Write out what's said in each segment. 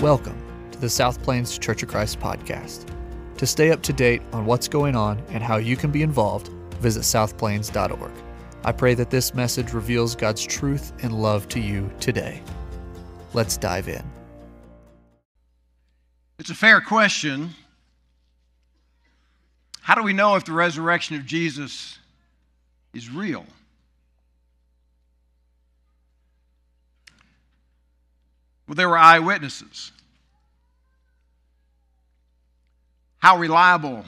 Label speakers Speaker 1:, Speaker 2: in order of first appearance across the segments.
Speaker 1: Welcome to the South Plains Church of Christ podcast. To stay up to date on what's going on and how you can be involved, visit southplains.org. I pray that this message reveals God's truth and love to you today. Let's dive in.
Speaker 2: It's a fair question. How do we know if the resurrection of Jesus is real? Well, there were eyewitnesses. How reliable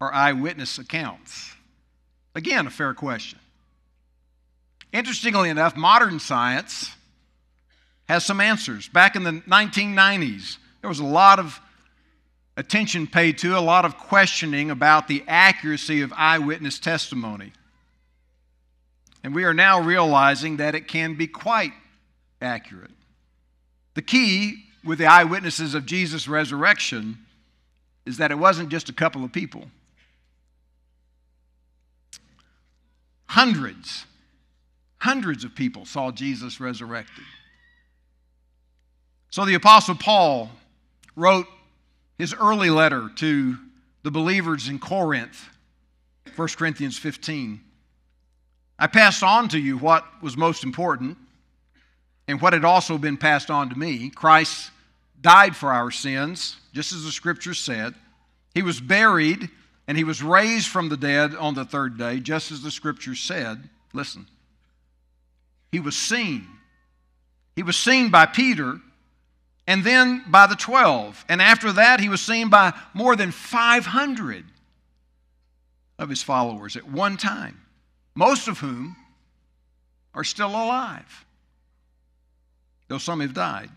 Speaker 2: are eyewitness accounts? Again, a fair question. Interestingly enough, modern science has some answers. Back in the 1990s, there was a lot of attention paid to, a lot of questioning about the accuracy of eyewitness testimony. And we are now realizing that it can be quite accurate. The key with the eyewitnesses of Jesus' resurrection is that it wasn't just a couple of people. Hundreds, hundreds of people saw Jesus resurrected. So the Apostle Paul wrote his early letter to the believers in Corinth, 1 Corinthians 15. I passed on to you what was most important and what had also been passed on to me. Christ died for our sins, just as the scripture said. He was buried and he was raised from the dead on the third day, just as the scripture said. Listen. He was seen. He was seen by Peter and then by the 12. And after that, he was seen by more than 500 of his followers at one time, most of whom are still alive though some have died.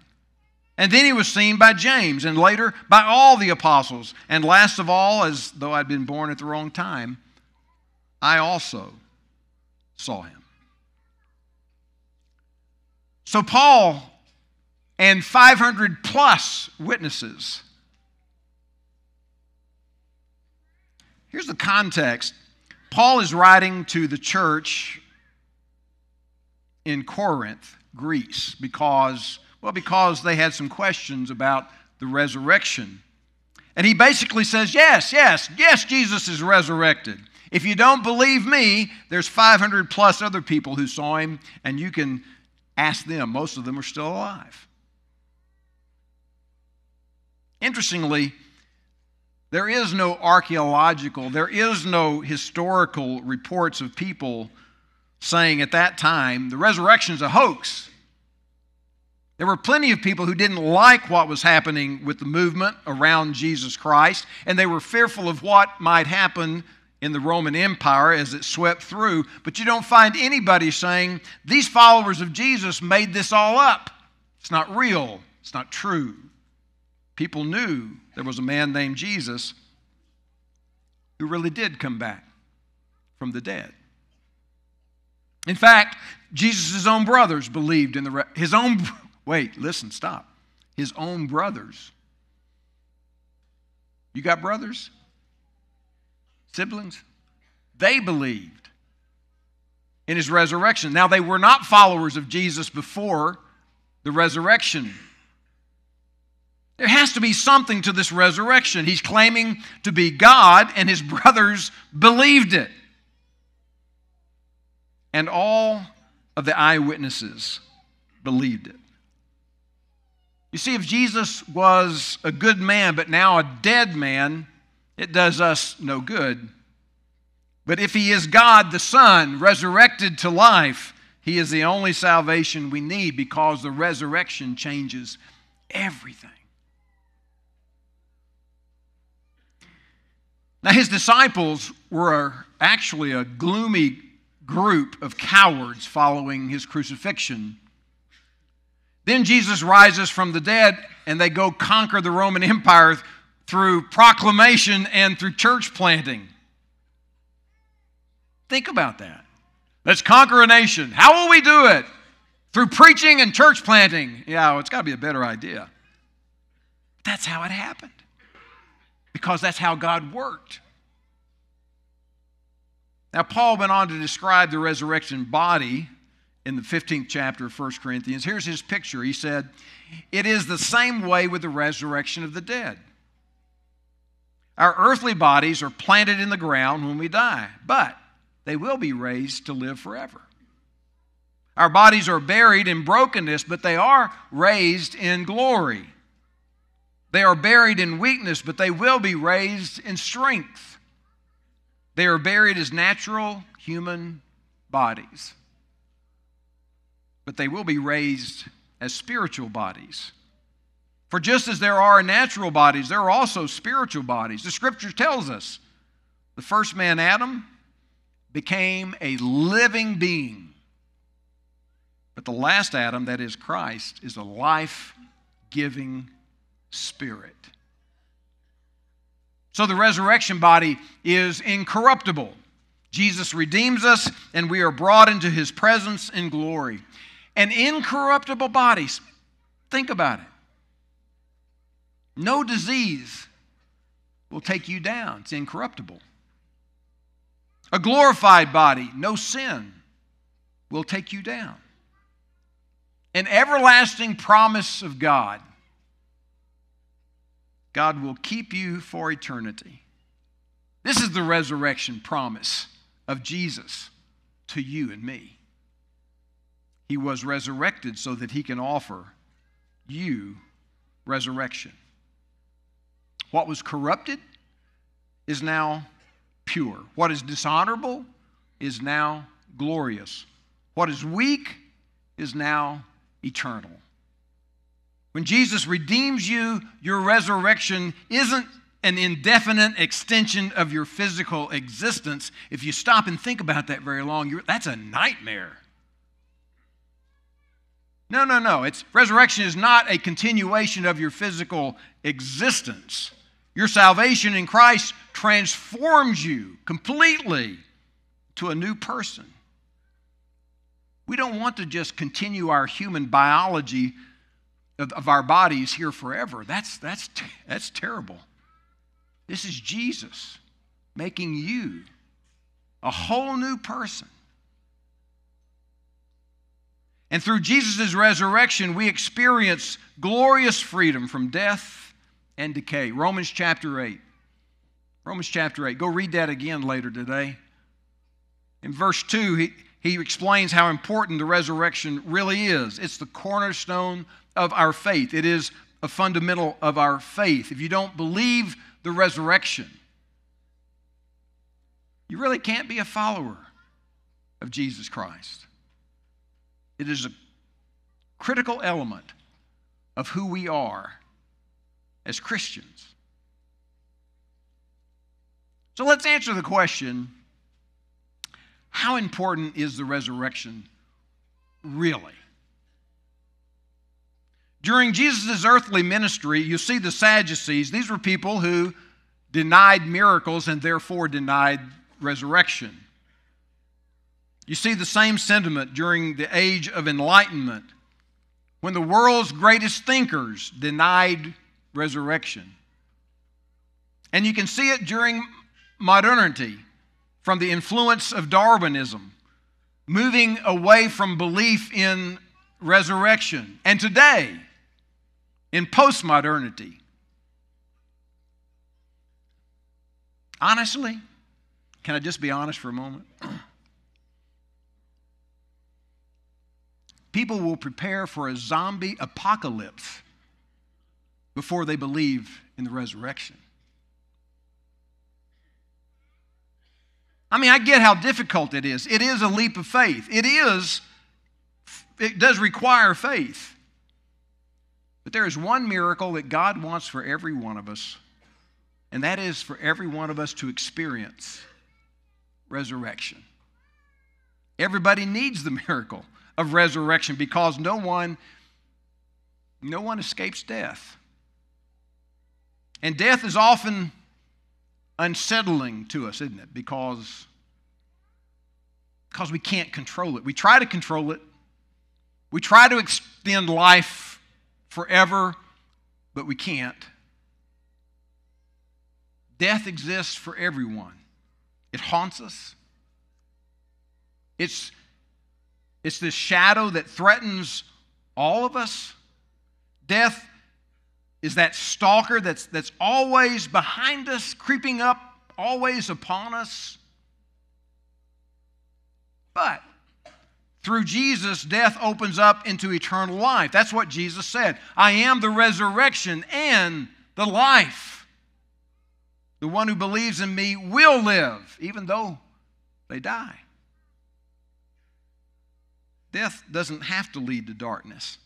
Speaker 2: And then he was seen by James, and later by all the apostles. And last of all, as though I'd been born at the wrong time, I also saw him. So, Paul and 500 plus witnesses. Here's the context Paul is writing to the church in Corinth. Greece because, well, because they had some questions about the resurrection. And he basically says, Yes, yes, yes, Jesus is resurrected. If you don't believe me, there's 500 plus other people who saw him, and you can ask them. Most of them are still alive. Interestingly, there is no archaeological, there is no historical reports of people saying at that time the resurrection is a hoax. There were plenty of people who didn't like what was happening with the movement around Jesus Christ, and they were fearful of what might happen in the Roman Empire as it swept through. But you don't find anybody saying, These followers of Jesus made this all up. It's not real, it's not true. People knew there was a man named Jesus who really did come back from the dead. In fact, Jesus' own brothers believed in the, re- his own, wait, listen, stop. His own brothers. You got brothers? Siblings? They believed in his resurrection. Now, they were not followers of Jesus before the resurrection. There has to be something to this resurrection. He's claiming to be God, and his brothers believed it and all of the eyewitnesses believed it. You see, if Jesus was a good man, but now a dead man, it does us no good. But if he is God the Son, resurrected to life, he is the only salvation we need because the resurrection changes everything. Now, his disciples were actually a gloomy group of cowards following his crucifixion. Then Jesus rises from the dead, and they go conquer the Roman Empire through proclamation and through church planting. Think about that. Let's conquer a nation. How will we do it? Through preaching and church planting. Yeah, well, it's got to be a better idea. That's how it happened. Because that's how God worked. Now, Paul went on to describe the resurrection body in the 15th chapter of 1 Corinthians. Here's his picture. He said, It is the same way with the resurrection of the dead. Our earthly bodies are planted in the ground when we die, but they will be raised to live forever. Our bodies are buried in brokenness, but they are raised in glory. They are buried in weakness, but they will be raised in strength. They are buried as natural human bodies, but they will be raised as spiritual bodies. For just as there are natural bodies, there are also spiritual bodies. The scripture tells us the first man, Adam, became a living being. But the last Adam, that is Christ, is a life giving spirit. So the resurrection body is incorruptible. Jesus redeems us, and we are brought into his presence in glory. An incorruptible body, think about it. No disease will take you down, it's incorruptible. A glorified body, no sin will take you down. An everlasting promise of God. God will keep you for eternity. This is the resurrection promise of Jesus to you and me. He was resurrected so that he can offer you resurrection. What was corrupted is now pure. What is dishonorable is now glorious. What is weak is now eternal. When Jesus redeems you, your resurrection isn't an indefinite extension of your physical existence. If you stop and think about that very long, that's a nightmare. No, no, no. It's resurrection is not a continuation of your physical existence. Your salvation in Christ transforms you completely to a new person. We don't want to just continue our human biology of, our bodies here forever. That's, that's, that's terrible. This is Jesus making you a whole new person. And through Jesus' resurrection, we experience glorious freedom from death and decay. Romans chapter 8. Romans chapter 8. Go read that again later today. In verse 2, he, he explains how important the resurrection really is. It's the cornerstone of our faith, it is a fundamental of our faith. If you don't believe the resurrection, you really can't be a follower of Jesus Christ. It is a critical element of who we are as Christians. So let's answer the question how important is the resurrection really? During Jesus' earthly ministry, you see the Sadducees, these were people who denied miracles and therefore denied resurrection. You see the same sentiment during the age of enlightenment when the world's greatest thinkers denied resurrection. And you can see it during modernity from the influence of Darwinism, moving away from belief in resurrection. And today, in postmodernity, honestly, can I just be honest for a moment? People will prepare for a zombie apocalypse before they believe in the resurrection. I mean, I get how difficult it is. It is a leap of faith. It is, it does require faith. But there is one miracle that God wants for every one of us, and that is for every one of us to experience resurrection. Everybody needs the miracle of resurrection because no one no one escapes death. And death is often unsettling to us, isn't it? Because, because we can't control it. We try to control it, we try to extend life forever, but we can't. Death exists for everyone, it haunts us. It's It's this shadow that threatens all of us. Death is that stalker that's, that's always behind us, creeping up, always upon us. But through Jesus, death opens up into eternal life. That's what Jesus said. I am the resurrection and the life. The one who believes in me will live, even though they die. Death doesn't have to lead to darkness.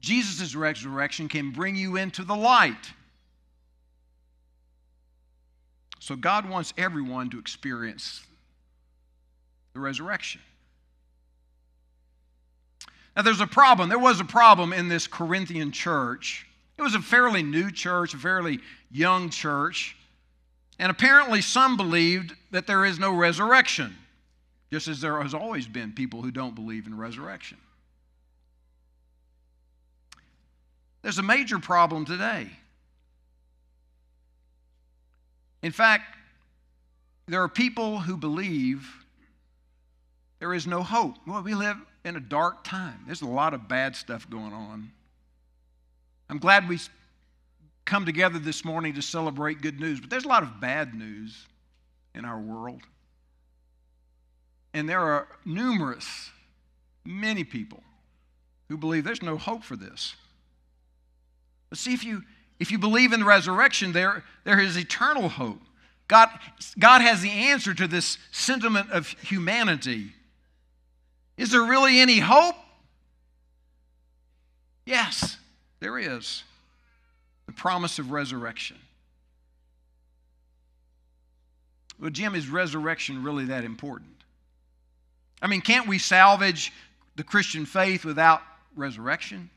Speaker 2: Jesus' resurrection can bring you into the light. So God wants everyone to experience the resurrection. Now, there's a problem. There was a problem in this Corinthian church. It was a fairly new church, a fairly young church. And apparently, some believed that there is no resurrection, just as there has always been people who don't believe in resurrection. There's a major problem today. In fact, there are people who believe there is no hope. Well, we live in a dark time. There's a lot of bad stuff going on. I'm glad we come together this morning to celebrate good news, but there's a lot of bad news in our world. And there are numerous, many people who believe there's no hope for this. But see, if you, if you believe in the resurrection, there, there is eternal hope. God, God has the answer to this sentiment of humanity is there really any hope? Yes, there is. The promise of resurrection. Well, Jim, is resurrection really that important? I mean, can't we salvage the Christian faith without resurrection?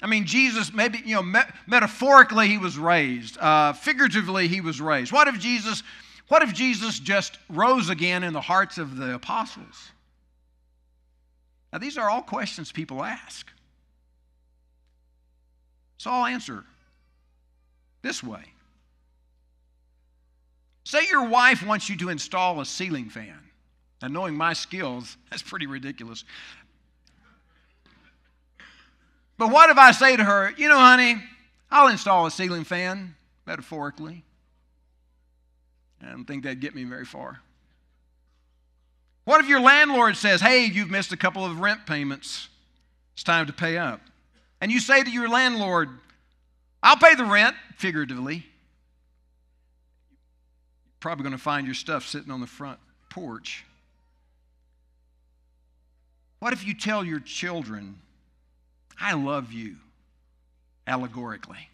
Speaker 2: I mean, Jesus, maybe, you know, me- metaphorically he was raised, uh, figuratively he was raised. What if Jesus what if Jesus just rose again in the hearts of the apostles? Now, these are all questions people ask. So I'll answer this way. Say your wife wants you to install a ceiling fan. Now, knowing my skills, that's pretty ridiculous. But what if I say to her, you know, honey, I'll install a ceiling fan, metaphorically. I don't think that'd get me very far. What if your landlord says, hey, you've missed a couple of rent payments? It's time to pay up. And you say to your landlord, I'll pay the rent, figuratively. You're probably going to find your stuff sitting on the front porch. What if you tell your children, I love you, allegorically?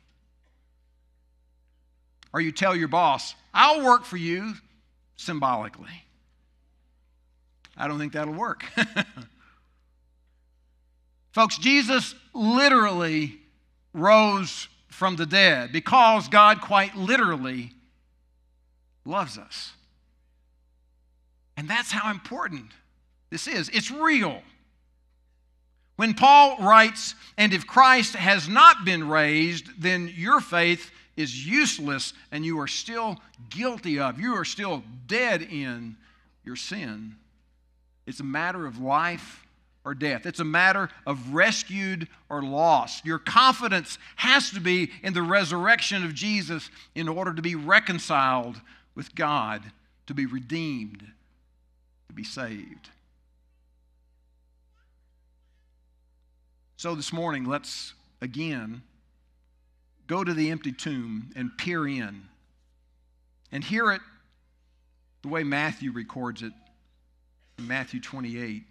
Speaker 2: Or you tell your boss, I'll work for you symbolically. I don't think that'll work. Folks, Jesus literally rose from the dead because God quite literally loves us. And that's how important this is. It's real. When Paul writes, and if Christ has not been raised, then your faith is useless and you are still guilty of, you are still dead in your sin. It's a matter of life or death. It's a matter of rescued or lost. Your confidence has to be in the resurrection of Jesus in order to be reconciled with God, to be redeemed, to be saved. So this morning, let's again go to the empty tomb and peer in and hear it the way Matthew records it in Matthew 28.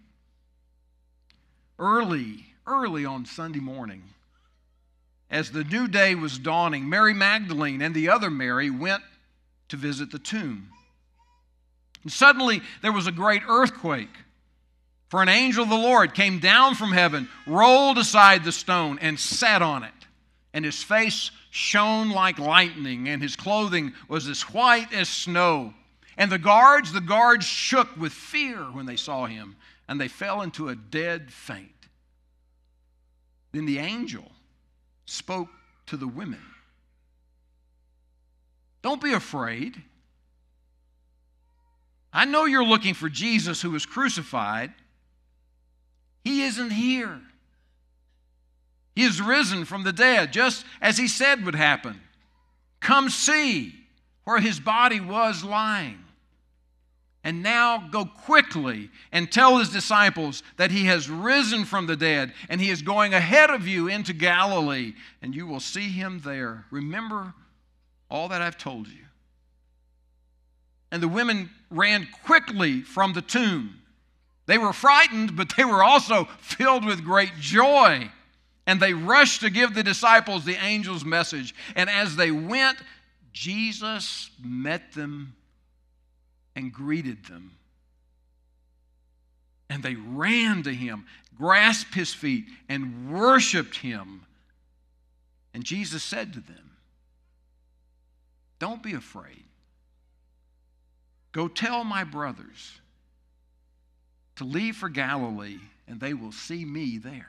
Speaker 2: Early, early on Sunday morning, as the new day was dawning, Mary Magdalene and the other Mary went to visit the tomb. And suddenly there was a great earthquake. For an angel of the Lord came down from heaven, rolled aside the stone, and sat on it and his face shone like lightning, and his clothing was as white as snow. And the guards, the guards shook with fear when they saw him, and they fell into a dead faint. Then the angel spoke to the women Don't be afraid. I know you're looking for Jesus who was crucified. He isn't here. He is risen from the dead, just as he said would happen. Come see where his body was lying. And now go quickly and tell his disciples that he has risen from the dead and he is going ahead of you into Galilee, and you will see him there. Remember all that I've told you. And the women ran quickly from the tomb. They were frightened, but they were also filled with great joy. And they rushed to give the disciples the angel's message. And as they went, Jesus met them and greeted them. And they ran to him, grasped his feet, and worshiped him. And Jesus said to them, Don't be afraid. Go tell my brothers to leave for Galilee, and they will see me there.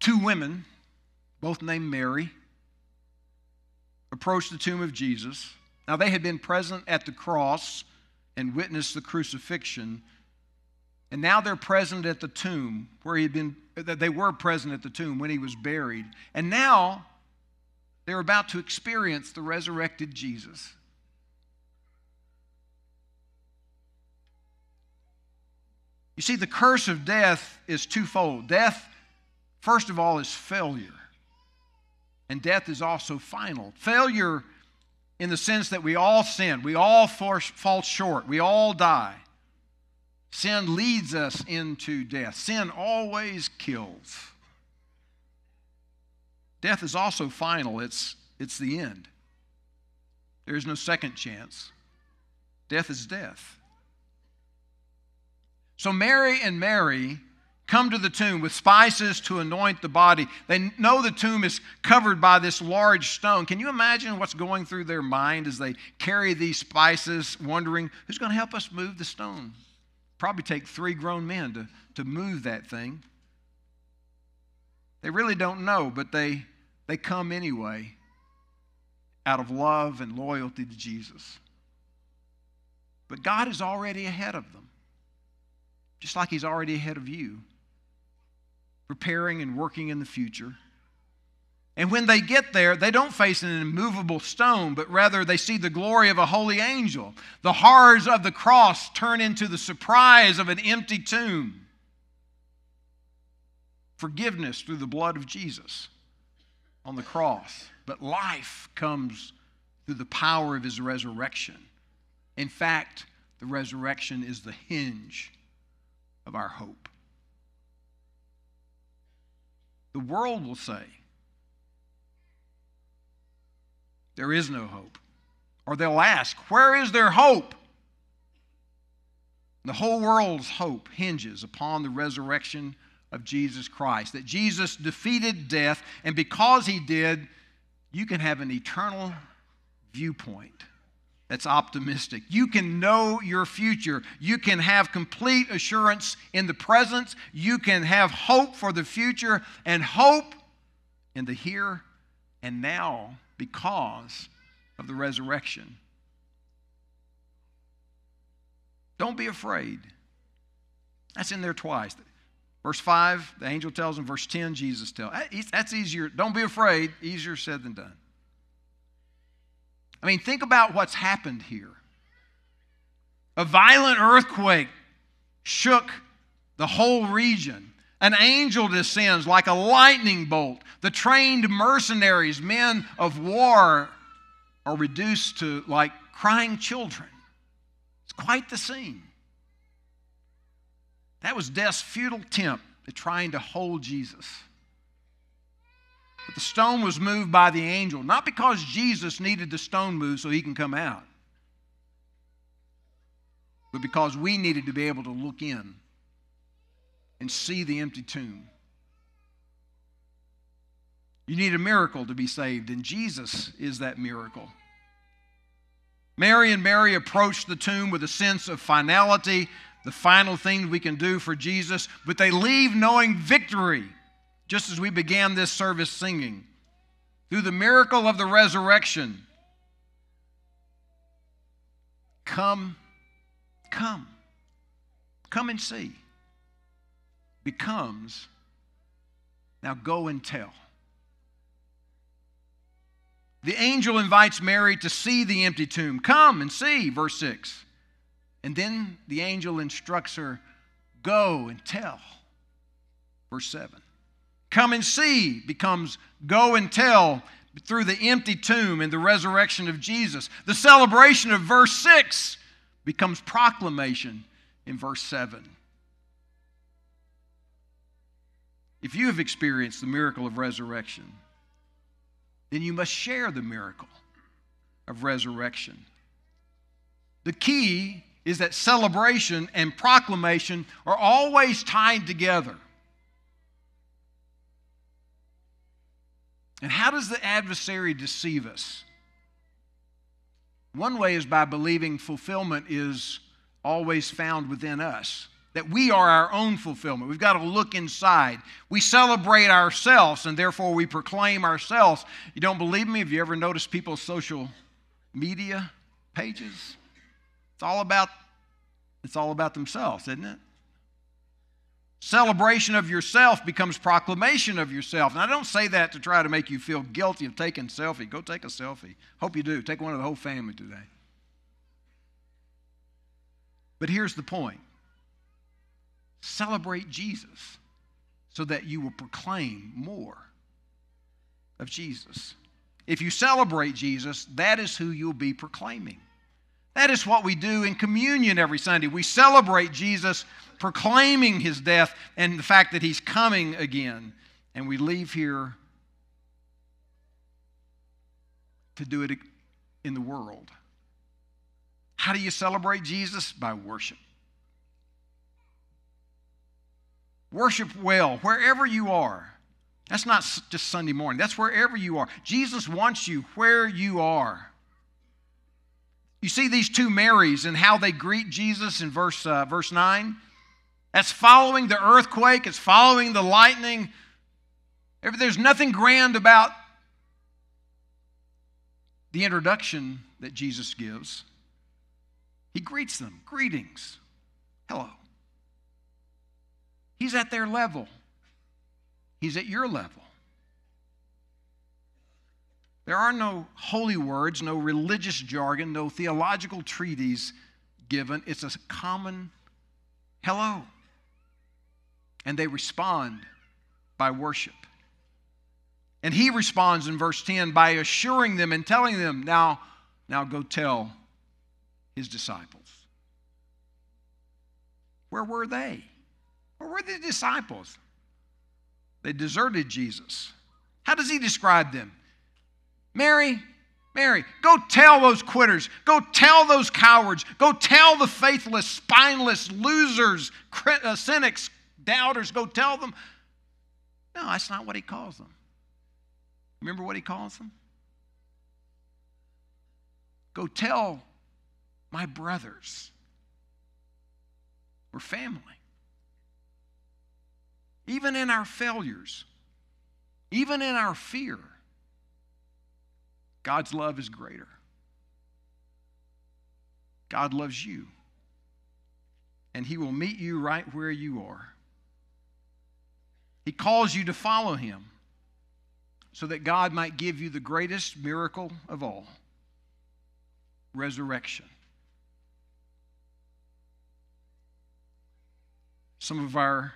Speaker 2: Two women, both named Mary, approached the tomb of Jesus. Now, they had been present at the cross and witnessed the crucifixion. And now they're present at the tomb where he had been, they were present at the tomb when he was buried. And now they're about to experience the resurrected Jesus. You see, the curse of death is twofold. Death First of all, is failure. And death is also final. Failure in the sense that we all sin, we all fall short, we all die. Sin leads us into death. Sin always kills. Death is also final, it's, it's the end. There is no second chance. Death is death. So, Mary and Mary come to the tomb with spices to anoint the body. They know the tomb is covered by this large stone. Can you imagine what's going through their mind as they carry these spices, wondering who's going to help us move the stone? Probably take three grown men to, to move that thing. They really don't know, but they, they come anyway out of love and loyalty to Jesus. But God is already ahead of them, just like He's already ahead of you preparing and working in the future. And when they get there, they don't face an immovable stone, but rather they see the glory of a holy angel. The horrors of the cross turn into the surprise of an empty tomb. Forgiveness through the blood of Jesus on the cross. But life comes through the power of his resurrection. In fact, the resurrection is the hinge of our hope. The world will say, there is no hope. Or they'll ask, where is their hope? The whole world's hope hinges upon the resurrection of Jesus Christ. That Jesus defeated death, and because he did, you can have an eternal viewpoint that's optimistic. You can know your future. You can have complete assurance in the present. You can have hope for the future and hope in the here and now because of the resurrection. Don't be afraid. That's in there twice. Verse 5, the angel tells him. Verse 10, Jesus tells. That's easier. Don't be afraid. Easier said than done. I mean, think about what's happened here. A violent earthquake shook the whole region. An angel descends like a lightning bolt. The trained mercenaries, men of war, are reduced to like crying children. It's quite the scene. That was death's futile attempt at trying to hold Jesus. But the stone was moved by the angel, not because Jesus needed the stone moved so he can come out, but because we needed to be able to look in and see the empty tomb. You need a miracle to be saved, and Jesus is that miracle. Mary and Mary approached the tomb with a sense of finality, the final thing we can do for Jesus, but they leave knowing victory just as we began this service singing. through the miracle of the resurrection, come, come, come and see, becomes now go and tell. The angel invites Mary to see the empty tomb. Come and see, verse 6. And then the angel instructs her, Go and tell, verse 7. Come and see becomes go and tell through the empty tomb and the resurrection of Jesus. The celebration of verse 6 becomes proclamation in verse 7. If you have experienced the miracle of resurrection, then you must share the miracle of resurrection. The key is that celebration and proclamation are always tied together. And how does the adversary deceive us? One way is by believing fulfillment is always found within us, that we are our own fulfillment. We've got to look inside. We celebrate ourselves and therefore we proclaim ourselves. You don't believe me? Have you ever noticed people's social media pages? It's all about it's all about themselves, isn't it? Celebration of yourself becomes proclamation of yourself. And I don't say that to try to make you feel guilty of taking selfie. Go take a selfie. Hope you do. Take one of the whole family today. But here's the point celebrate Jesus so that you will proclaim more of Jesus. If you celebrate Jesus, that is who you'll be proclaiming. That is what we do in communion every Sunday. We celebrate Jesus proclaiming his death and the fact that he's coming again. And we leave here to do it in the world. How do you celebrate Jesus? By worship. Worship well wherever you are. That's not just Sunday morning, that's wherever you are. Jesus wants you where you are. You see these two Marys and how they greet Jesus in verse, uh, verse 9? That's following the earthquake, it's following the lightning. There's nothing grand about the introduction that Jesus gives. He greets them, greetings, hello. He's at their level, He's at your level. There are no holy words, no religious jargon, no theological treatise given. It's a common hello. And they respond by worship. And he responds in verse 10 by assuring them and telling them, now, now go tell his disciples. Where were they? Where were the disciples? They deserted Jesus. How does he describe them? Mary, Mary, go tell those quitters. Go tell those cowards. Go tell the faithless, spineless, losers, uh, cynics, doubters. Go tell them. No, that's not what he calls them. Remember what he calls them? Go tell my brothers. We're family. Even in our failures, even in our fear, God's love is greater. God loves you. And He will meet you right where you are. He calls you to follow Him so that God might give you the greatest miracle of all resurrection. Some of our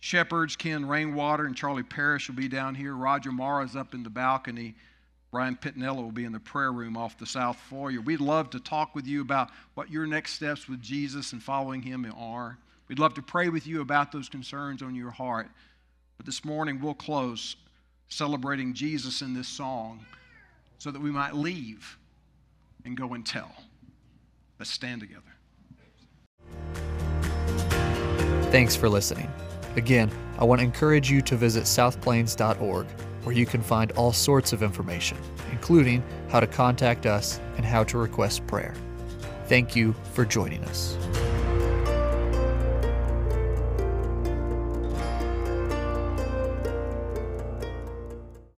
Speaker 2: shepherds, Ken Rainwater and Charlie Parrish, will be down here. Roger Mara's up in the balcony. Brian Pitnella will be in the prayer room off the south foyer. We'd love to talk with you about what your next steps with Jesus and following Him are. We'd love to pray with you about those concerns on your heart. But this morning we'll close celebrating Jesus in this song so that we might leave and go and tell. Let's stand together.
Speaker 1: Thanks for listening. Again, I want to encourage you to visit southplains.org where you can find all sorts of information, including how to contact us and how to request prayer. Thank you for joining us.